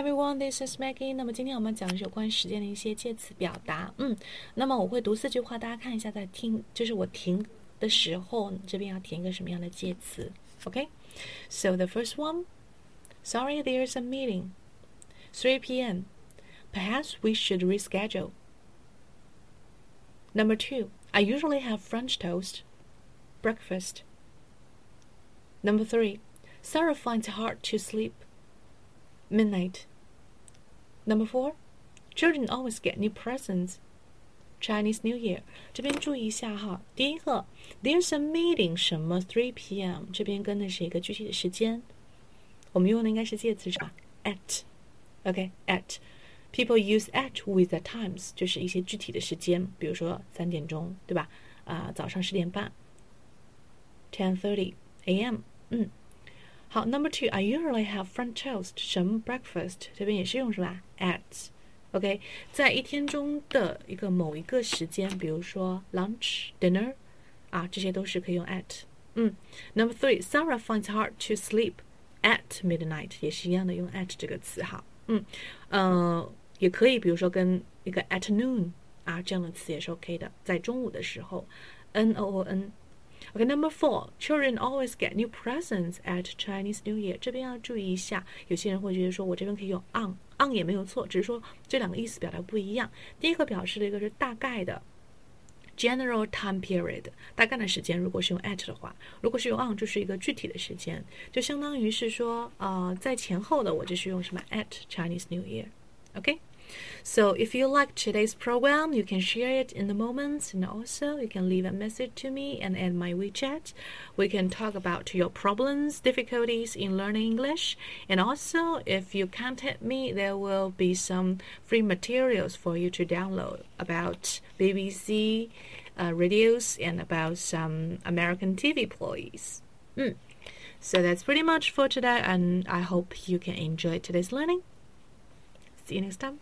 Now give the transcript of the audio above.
everyone, this is Maggie。那么今天我们讲的是有关时间的一些介词表达。嗯，那么我会读四句话，大家看一下，在听，就是我停的时候，这边要填一个什么样的介词？OK？So the first one, sorry, there's a meeting. 3 p.m. Perhaps we should reschedule. Number two, I usually have French toast, breakfast. Number three, Sarah finds it hard to sleep midnight. Number four, children always get new presents. Chinese New Year 这边注意一下哈，第一个，There's a meeting 什么 three p.m. 这边跟的是一个具体的时间，我们用的应该是介词是吧？At，OK，at。People use at with the times，就是一些具体的时间，比如说三点钟，对吧？啊，早上十点半，ten thirty a.m. 嗯。 好，Number two，I usually have French toast 什么 breakfast，这边也是用是吧？at，OK，在一天中的一个某一个时间，比如说 lunch、dinner，啊，这些都是可以用 at。嗯，Number three，Sarah finds hard to sleep at midnight，也是一样的用 at 这个词哈。嗯，呃，也可以，比如说跟一个 at noon 啊这样的词也是 OK 的，在中午的时候，n o o n。OK，number four, children always get new presents at Chinese New Year。这边要注意一下，有些人会觉得说我这边可以用 on，on 也没有错，只是说这两个意思表达不一样。第一个表示的一个是大概的 general time period，大概的时间，如果是用 at 的话，如果是用 on 就是一个具体的时间，就相当于是说呃在前后的我就是用什么 at Chinese New Year。OK。So if you like today's program, you can share it in the moments and also you can leave a message to me and add my WeChat. We can talk about your problems, difficulties in learning English, and also if you contact me, there will be some free materials for you to download about BBC uh, radios and about some American TV employees. Mm. So that's pretty much for today, and I hope you can enjoy today's learning. See you next time.